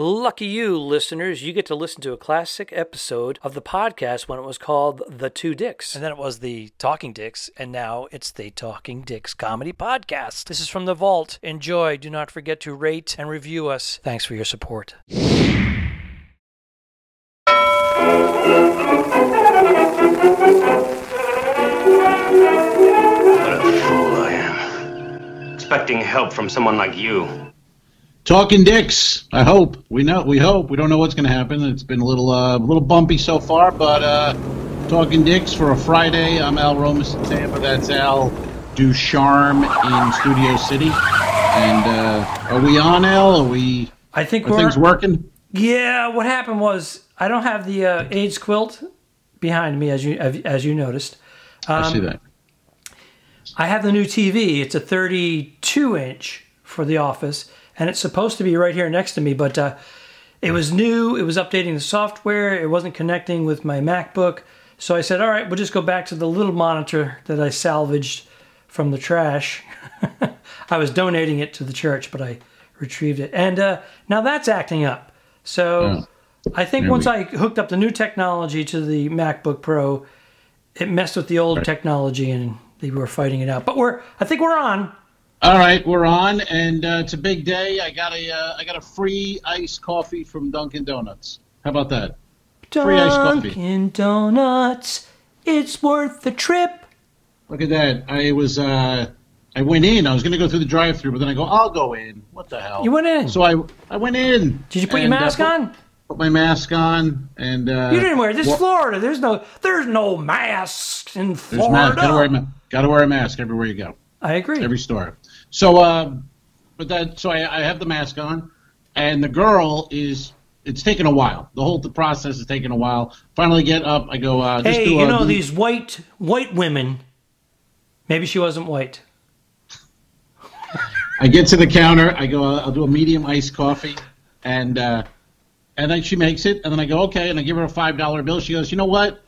Lucky you, listeners, you get to listen to a classic episode of the podcast when it was called The Two Dicks. And then it was the Talking Dicks, and now it's the Talking Dicks Comedy Podcast. This is from the vault. Enjoy. Do not forget to rate and review us. Thanks for your support. What a fool I am. Expecting help from someone like you. Talking dicks. I hope we know. We hope we don't know what's going to happen. It's been a little, uh, a little bumpy so far, but uh, talking dicks for a Friday. I'm Al Romas in Tampa. That's Al Ducharme in Studio City. And uh, are we on Al? Are we? I think Are we're. things working? Yeah, what happened was I don't have the uh, AIDS quilt behind me, as you as you noticed. I Um, see that. I have the new TV. It's a 32 inch for the office, and it's supposed to be right here next to me. But uh, it was new. It was updating the software. It wasn't connecting with my MacBook. So I said, "All right, we'll just go back to the little monitor that I salvaged from the trash." I was donating it to the church, but I retrieved it, and uh, now that's acting up. So I think There once we- I hooked up the new technology to the MacBook Pro, it messed with the old technology and they were fighting it out. But we're, I think we're on. All right, we're on, and uh, it's a big day. I got a, uh, I got a free iced coffee from Dunkin' Donuts. How about that? Free iced coffee. Dunkin' Donuts, it's worth the trip. Look at that. I was, uh, I went in. I was going to go through the drive-through, but then I go, I'll go in. What the hell? You went in. So I, I went in. Did you put your uh, mask put- on? Put my mask on, and uh, You didn't wear it. This is wa- Florida. There's no, there's no masks in Florida. There's Florida. mask. Gotta wear, gotta wear a mask everywhere you go. I agree. Every store. So, um, but that, so I, I have the mask on, and the girl is. It's taken a while. The whole the process is taking a while. Finally, get up. I go. Uh, just hey, do you know these white white women. Maybe she wasn't white. I get to the counter. I go. I'll do a medium iced coffee, and uh, and then she makes it, and then I go okay, and I give her a five dollar bill. She goes, you know what?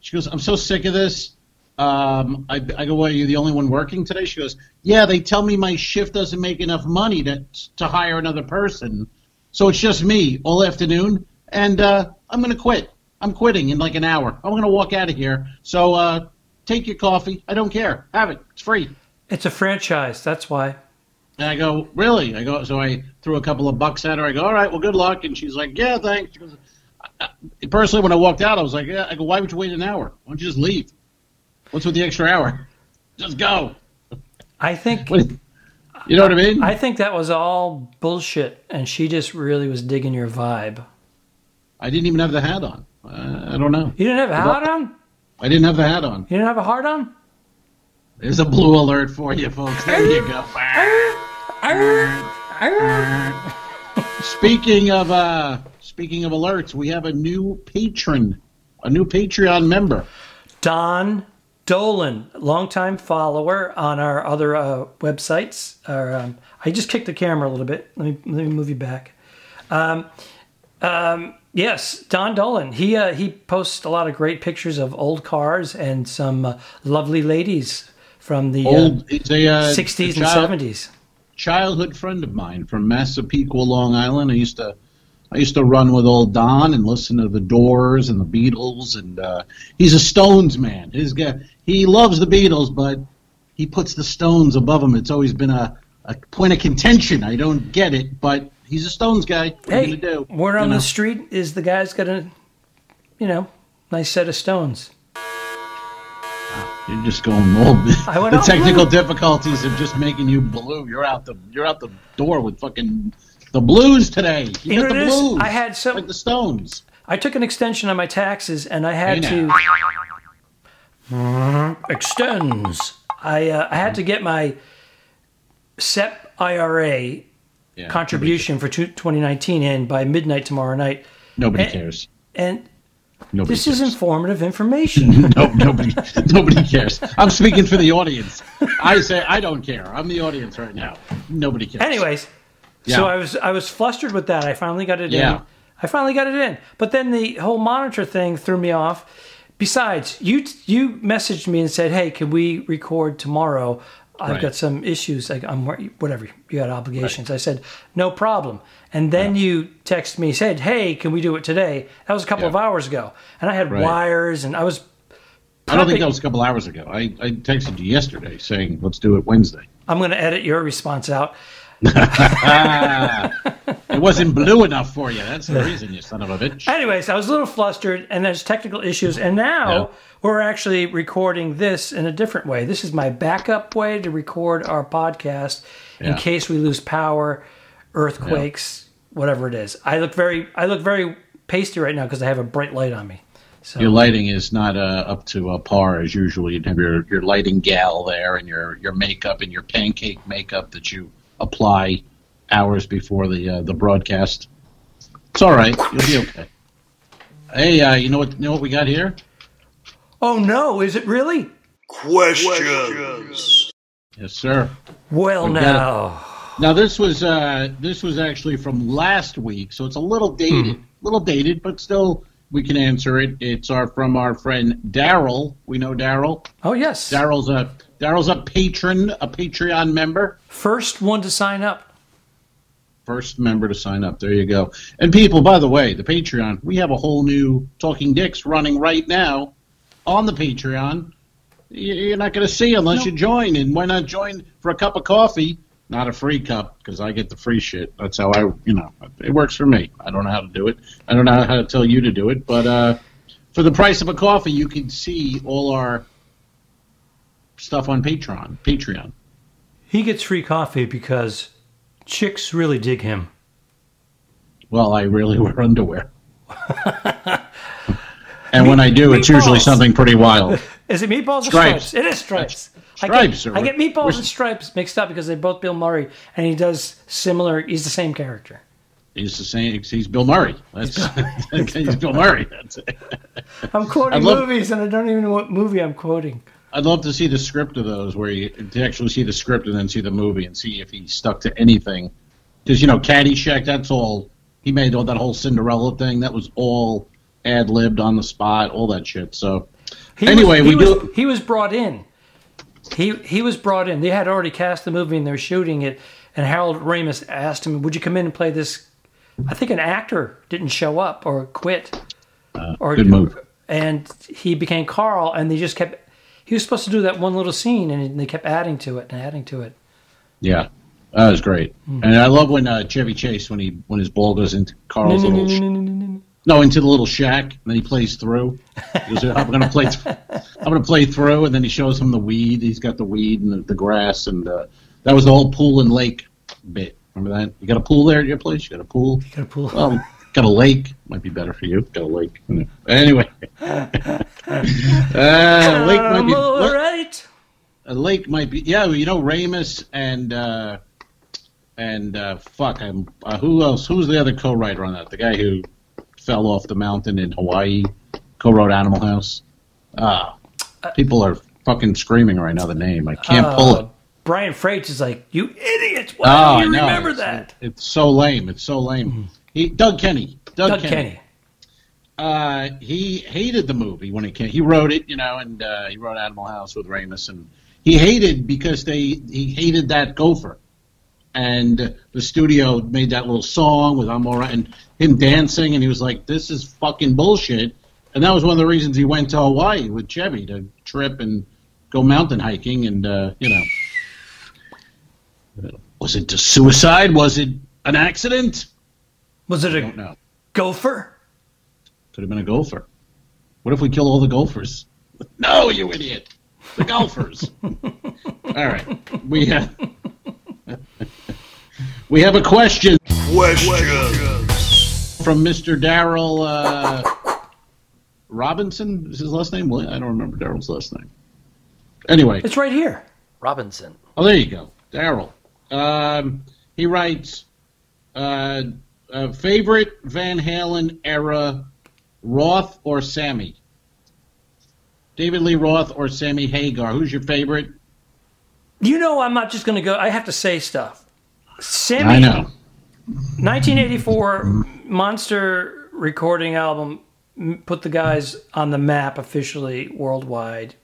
She goes, I'm so sick of this. Um, I, I go, well, are you the only one working today? She goes, yeah. They tell me my shift doesn't make enough money to to hire another person, so it's just me all afternoon, and uh, I'm gonna quit. I'm quitting in like an hour. I'm gonna walk out of here. So uh, take your coffee. I don't care. Have it. It's free. It's a franchise. That's why. And I go, really? I go, so I threw a couple of bucks at her. I go, all right, well, good luck. And she's like, yeah, thanks. She goes, personally, when I walked out, I was like, yeah. I go, why would you wait an hour? Why don't you just leave? What's with the extra hour? Just go. I think. What- You know what I mean? I think that was all bullshit, and she just really was digging your vibe. I didn't even have the hat on. Uh, I don't know. You didn't have a hat on? I didn't have the hat on. You didn't have a heart on? There's a blue alert for you, folks. There you go. Speaking of uh, speaking of alerts, we have a new patron, a new Patreon member. Don Dolan, longtime follower on our other uh, websites. Or, um, I just kicked the camera a little bit. Let me let me move you back. Um, um, yes, Don Dolan. He uh, he posts a lot of great pictures of old cars and some uh, lovely ladies from the Old, he's a uh, sixties a and seventies. childhood friend of mine from Massapequa, Long Island. I used to I used to run with old Don and listen to the Doors and the Beatles, and uh, he's a Stones man. His guy, he loves the Beatles, but he puts the Stones above him. It's always been a, a point of contention. I don't get it, but he's a Stones guy. What Hey, you do? word You on know? the street is the guy's got a, you know, nice set of stones. You're just going went the technical difficulties of just making you blue. You're out the you're out the door with fucking the blues today. You, got the what it is? blues. I had some- like the Stones. I took an extension on my taxes, and I had Hey, to extends. I uh, I had to get my SEP IRA Yeah, contribution for two- 2019 in by midnight tomorrow night, Nobody And- cares. and Nobody this cares. is informative information. no, nobody, nobody cares. I'm speaking for the audience. I say I don't care. I'm the audience right now. Nobody cares. Anyways, Yeah. so I was I was flustered with that. I finally got it Yeah. in. I finally got it in. But then the whole monitor thing threw me off. Besides, you you messaged me and said, "Hey, can we record tomorrow?" I've Right. got some issues. Like I'm whatever. You got obligations. I said no problem. And then you text me said, "Hey, can we do it today?" That was a couple Yeah. of hours ago, and I had Right. wires, and I was. I don't think that was a couple hours ago. I, I texted you yesterday saying let's do it Wednesday. I'm going to edit your response out. It wasn't blue enough for you. That's the reason, you son of a bitch. Anyways, I was a little flustered, and there's technical issues, and now Yeah. we're actually recording this in a different way. This is my backup way to record our podcast in case we lose power, earthquakes, whatever it is. I look very, I look very pasty right now because I have a bright light on me. So Your lighting is not uh, up to uh, par as usual. You'd have your, your lighting gal there and your, your makeup and your pancake makeup that you apply hours before the uh, the broadcast. It's all right. You'll be okay. Hey, uh, you know what? You know what we got here? oh no, is it really? Questions. Yes, sir. Well, We got now Now this was uh, this was actually from last week, so it's a little dated, little dated, but still we can answer it. It's our from our friend Daryl. We know Daryl. oh yes, Daryl's a Daryl's a patron, a Patreon member. first one to sign up. First member to sign up. There you go. And people, by the way, the Patreon, we have a whole new Talking Dicks running right now on the Patreon. You're not going to see unless you join. And why not join for a cup of coffee? Not a free cup because I get the free shit. That's how I, you know, it works for me. I don't know how to do it. I don't know how to tell you to do it. But uh, for the price of a coffee, you can see all our stuff on Patreon. Patreon. He gets free coffee because chicks really dig him. Well, I really wear underwear. and when I do, it's usually something pretty wild. Is it meatballs or Stripes. stripes? It is stripes. Stripes I get, I get meatballs and stripes mixed up because they're both Bill Murray, and he does similar. He's the same character. He's the same. He's Bill Murray. That's he's Bill Murray. That's it. I'm quoting love- movies, and I don't even know what movie I'm quoting. I'd love to see the script of those, where you to actually see the script and then see the movie and see if he stuck to anything. Because you know, Caddyshack. That's all he made. All that whole Cinderella thing. That was all ad libbed on the spot. All that shit. So He Anyway, was, he we was, do- He was brought in. He he was brought in. They had already cast the movie and they were shooting it. And Harold Ramis asked him, "Would you come in and play this?" I think an actor didn't show up or quit. or Uh, good move. And he became Carl, and they just kept. He was supposed to do that one little scene, and they kept adding to it and adding to it. Yeah, that was great. Hmm. And I love when uh, Chevy Chase when he when his ball goes into Carl's little no, into the little shack, and then he plays through. He goes, I'm gonna play. Th- I'm gonna play through, and then he shows him the weed. He's got the weed and the, the grass, and uh, that was the whole pool and lake bit. Remember that? You got a pool there at your place? You got a pool? Got a pool. Well, got a lake. Might be better for you. Got a lake. Anyway, uh, lake might be. All right. a lake might be. Yeah, you know Ramis and uh, and uh, fuck. I'm, uh, who else? Who's the other co-writer on that? The guy who fell off the mountain in Hawaii, co-wrote Animal House. Ah, people are fucking screaming right now. The name I can't pull Uh, it. Brian Freites is like, "You idiots! Why Oh, don't you I remember It's- that?" It's so lame. It's so lame. He, Doug Kenney. Doug, Doug Kenney. Kenney. Uh, he hated the movie when it came. He wrote it, you know, and uh, he wrote Animal House with Ramis, and he hated because they he hated that gopher, and the studio made that little song with I'm alright and him dancing, and he was like, "This is fucking bullshit," and that was one of the reasons he went to Hawaii with Chevy to trip and go mountain hiking, and uh, you know, was it a suicide? Was it an accident? Was it a gopher? Could have been a gopher. What if we kill all the gophers? No, you idiot. The golfers. all right. We have we have a question Questions. from Mr. Daryl uh, Robinson. Is his last name? I don't remember Daryl's last name. Anyway, It's right here. Robinson. oh, there you go, Daryl. Um, he writes, uh, uh, favorite Van Halen era, Roth or Sammy? David Lee Roth or Sammy Hagar? Who's your favorite? You know, I'm not just going to go. I have to say stuff. Sammy, I know. 1984 monster recording album put the guys on the map officially worldwide.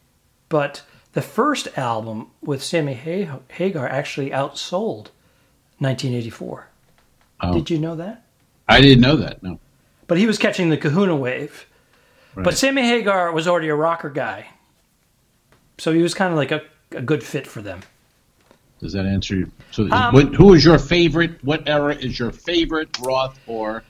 But the first album with Sammy Hagar actually outsold 1984. Oh. Did you know that? I didn't know that. No. But he was catching the Kahuna wave. But Sammy Hagar was already a rocker guy, so he was kind of like a, a good fit for them. Does that answer? you? So, is- Um, what, who is your favorite? What era is your favorite Roth or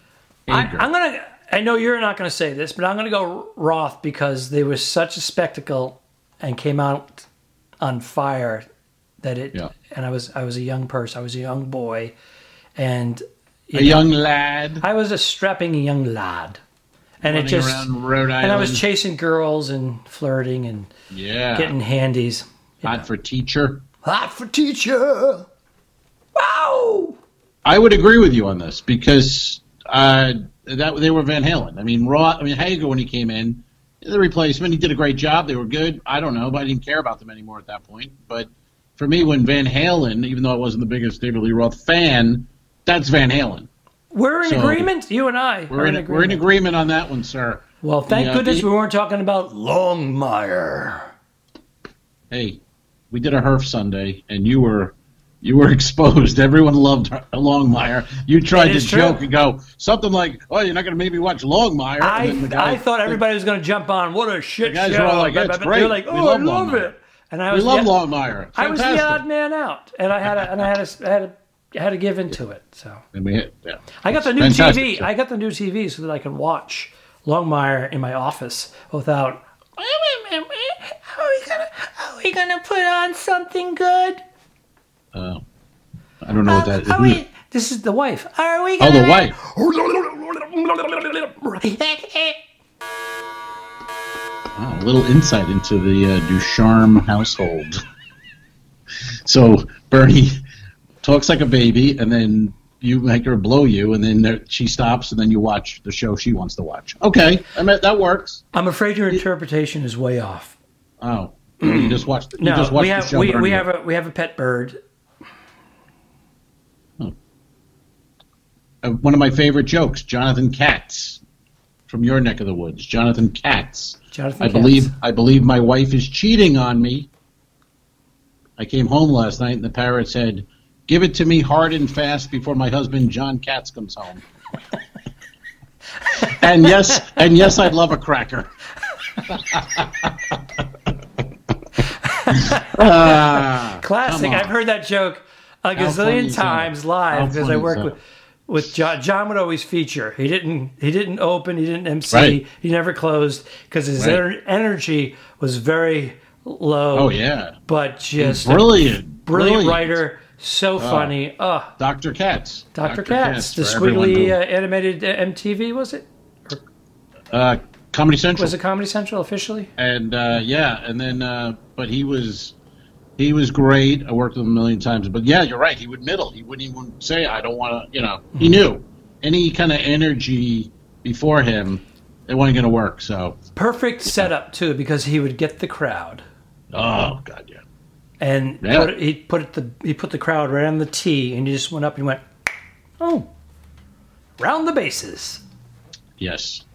I, Hagar? I'm gonna. I know you're not gonna say this, but I'm gonna go Roth because they were such a spectacle and came out on fire that it. Yeah. And I was I was a young person. I was a young boy, and a young lad I was a strapping young lad, and running it just and I was chasing girls and flirting and yeah, getting handies. Hot for teacher. Hot for teacher. Wow. I would agree with you on this because uh, that they were Van Halen. I mean, Roth. I mean, Hagar when he came in, the replacement, he did a great job. They were good. I don't know, but I didn't care about them anymore at that point. But for me, when Van Halen, even though I wasn't the biggest David Lee Roth fan, that's Van Halen. We're in So- agreement. You and I. We're in, we're in agreement on that one, sir. Well, thank Yeah, goodness he- we weren't talking about Longmire. Hey, we did a Herf Sunday, and you were you were exposed. Everyone loved Longmire. You tried to true. joke and go something like, "Oh, you're not going to make me watch Longmire." I, the guy- I thought everybody was going to jump on. What a shit The guys show! were all like, Blah, "It's blah, blah." great. They're like, We oh, love I love Longmire." it. And I was, we love Longmire. I was the odd man out, and I had to, and I had to, had to, I had to give into it. So And we hit, yeah. I got the new Fantastic TV. show. I got the new TV so that I can watch Longmire in my office without. Wait a minute, wait, Are we gonna? Are we gonna put on something good? Uh, I don't know what that is. Are we? This is the wife. Are we? Oh, Gonna the wife. Wow, a little insight into the uh, Ducharme household. So Bernie talks like a baby, and then you make her blow you, and then there, she stops, and then you watch the show she wants to watch. Okay, I mean that works. I'm afraid your interpretation is way off. Oh, you just watched. You No, just watched we the have we, we have a we have a pet bird. Uh, one of my favorite jokes, Jonathan Katz, from your neck of the woods. Jonathan Katz. Jonathan I Katz. believe I believe my wife is cheating on me. I came home last night and the parrot said, "Give it to me hard and fast before my husband John Katz comes home." and yes, and yes, I'd love a cracker. Ah, Classic. I've heard that joke a gazillion times live because I work with with John. John would always feature. He didn't. He didn't open. He didn't MC. Right. He never closed because his Right. ener- energy was very low. Oh yeah, But just a brilliant, brilliant, writer. So Oh. funny. Oh, Dr. Katz. Dr. Katz, the for squiggly uh, animated uh, MTV was it? uh, Comedy Central. Was it Comedy Central officially? and uh, yeah, and then uh, but he was he was great. I worked with him a million times, but yeah, you're right. He would middle. He wouldn't even say, "I don't want to." You know, he mm-hmm. knew any kind of energy before him, it wasn't going to work. So, Perfect setup too because he would get the crowd. oh god, yeah, and Yeah. put it, he put it the he put the crowd right on the tee, and he just went up and went, oh, round the bases. yes,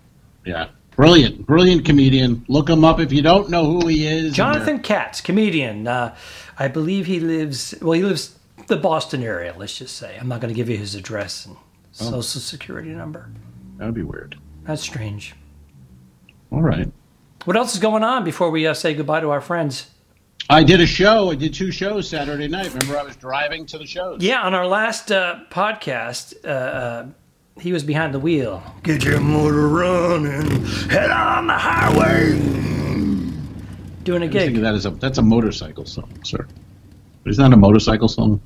yeah, brilliant, brilliant comedian. Look him up if you don't know who he is. Jonathan Katz, comedian. Uh, I believe he lives. Well, he lives the Boston area. Let's just say. I'm not going to give you his address and social security number. That'd be weird. That's strange. All right. What else is going on before we uh, say goodbye to our friends? I did a show. I did two shows Saturday night. Remember, I was driving to the shows. Yeah, on our last uh, podcast, uh, uh, he was behind the wheel. Get your motor running, head on the highway. Doing a was thinking gig. that is a that's a motorcycle song, sir. Is that a motorcycle song?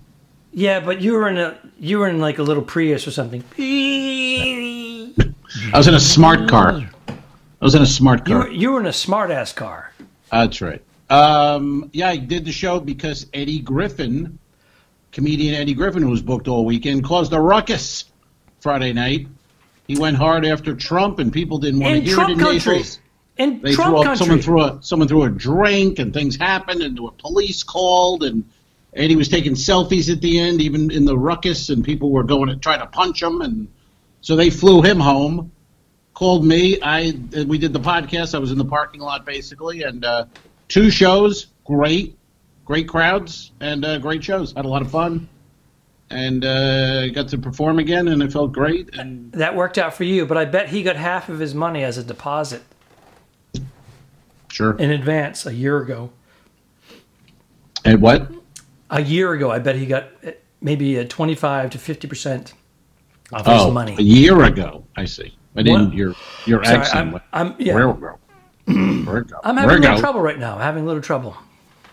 Yeah, but you were in a you were in like a little Prius or something. I was in a smart car. I was in a smart You car. were, you were in a smart ass car. That's right. Um, yeah, I did the show because Eddie Griffin, comedian Eddie Griffin, who was booked all weekend, caused a ruckus Friday night. He went hard after Trump, and people didn't want In to hear Trump it in country. Naples. In They Trump threw up, country. someone threw a someone threw a drink, and things happened, and the police called, and and he was taking selfies at the end, even in the ruckus, and people were going to try to punch him, and so they flew him home. Called me. I we did the podcast. I was in the parking lot basically, and uh, two shows, great, great crowds, and uh, great shows. Had a lot of fun, and uh, got to perform again, and it felt great. And That worked out for you, but I bet he got half of his money as a deposit sure. in advance a year ago. And what? A year ago, I bet he got uh, maybe a 25 to 50% of Oh, his money. a year ago. I see. I didn't. What? Your your Sorry, accent. I'm, I'm, yeah, Where go? Where go? I'm having Where a little go? trouble right now. Having a little trouble.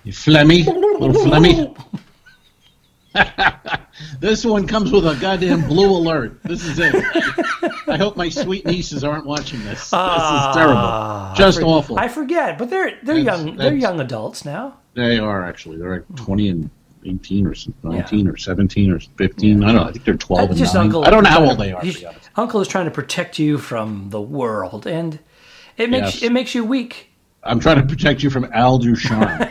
You phlegmy, little phlegmy. this one comes with a goddamn blue alert. This is it. I hope my sweet nieces aren't watching this. This is terrible. Just awful. Ah, I forget, but they're they're That's- young. They're young adults now. They are actually. They're like 20 and 18 or something, 19 or 17 or 15. I don't know. I think they're 12 That's and 9. Uncle. I don't know how old they are, to he's- be honest. Uncle is trying to protect you from the world, and it makes Yes. it makes you weak. I'm trying to protect you from Al Ducharme.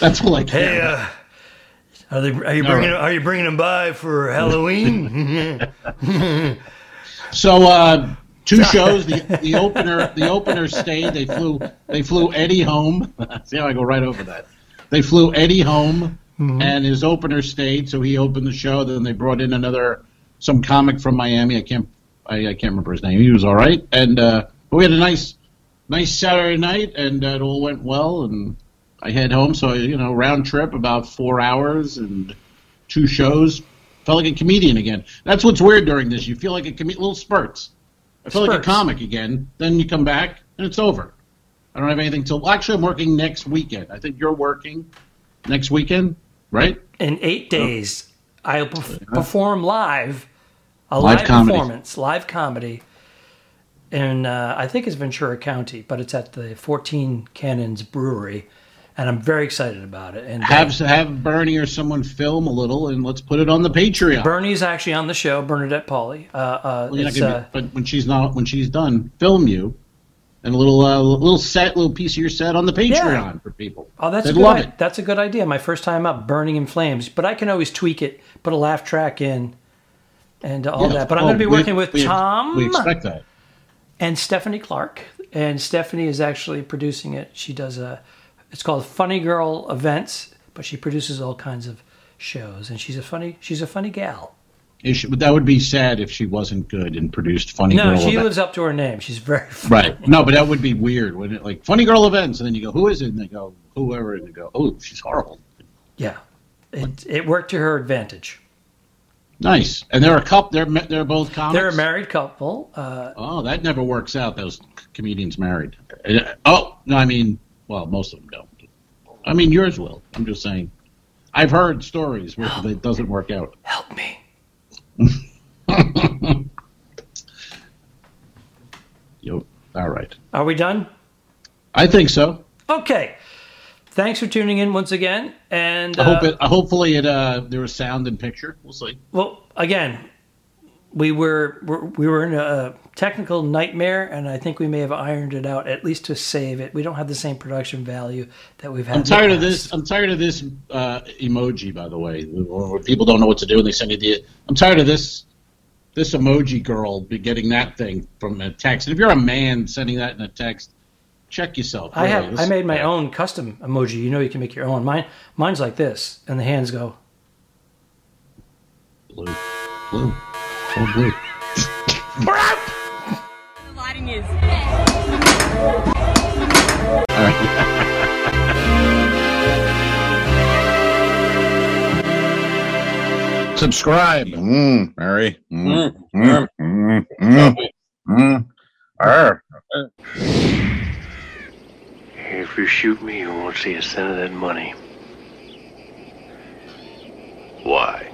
That's all I care about. uh, are they? Are you All bringing? right. Are you bringing them by for Halloween? So uh, two shows. The the opener the opener stayed. They flew they flew Eddie home. See how I go right over that. They flew Eddie home, and his opener stayed. So he opened the show. Then they brought in another some comic from Miami. I can't I, I can't remember his name. He was all right, and uh, we had a nice nice Saturday night, and uh, it all went well. And I head home. So you know, round trip about four hours and two shows. Felt like a comedian again. That's what's weird during this. You feel like a com- little spurts. I feel like a comic again. Then you come back and it's over. I don't have anything till. Well, actually, I'm working next weekend. I think you're working next weekend, right? In eight days, I'll perf- perform live, a Live live, comedy. performance, live comedy. In uh, I think it's Ventura County, but it's at the 14 Cannons Brewery, and I'm very excited about it. And uh, Have have Bernie or someone film a little and let's put it on the Patreon. Bernie's actually on the show, Bernadette Pauly. Uh, uh, Well, you're not it's, gonna be- uh, but when she's not, when she's done, film you, and a little uh, little set, little piece of your set on the Patreon Yeah. for people. oh, that's a They'd good. love it. That's a good idea. My first time up, burning in flames, but I can always tweak it, put a laugh track in, and all Yeah, that. But I'm going to be we- working with we- Tom. We expect that. and Stephanie Clark. And Stephanie is actually producing it. She does a, it's called Funny Girl Events, but she produces all kinds of shows. And she's a funny, she's a funny gal. Should- that would be sad if she wasn't good and produced funny No, girl she events. lives up to her name. She's very funny. Right. No, but that would be weird, wouldn't it? Like funny girl events, and then you go, "Who is it?" And they go, "Whoever," and they go, "Oh, she's horrible." Yeah, it it worked to her advantage. Nice. And they're a couple. They're they're both comics. They're a married couple. Uh, Oh, that never works out. Those comedians married. Uh, Oh no, I mean, well, most of them don't. I mean, yours will. I'm just saying. I've heard stories where it doesn't work out. help me. Yo, all right. Are we done? I think so. Okay. Thanks for tuning in once again. And I hope uh, it. Hopefully, it. Uh, there was sound and picture. We'll see. Well, again, we were we're- were in a technical nightmare, and I think we may have ironed it out at least to save it. We don't have the same production value that we've had. I'm tired of this. I'm tired of this uh, emoji. By the way, where people don't know what to do and they send you the. I'm tired of this. This emoji girl be getting that thing from a text. And if you're a man sending that in a text, check yourself. I have This- I made my own custom emoji. You know, you can make your own. Mine mine's like this, and the hands go. blue, blue, oh blue. The lighting is. All right. Subscribe. Mm, Mary. Mm, mm, mm, mm, mm. Arr. If you shoot me, you won't see a cent of that money. Why?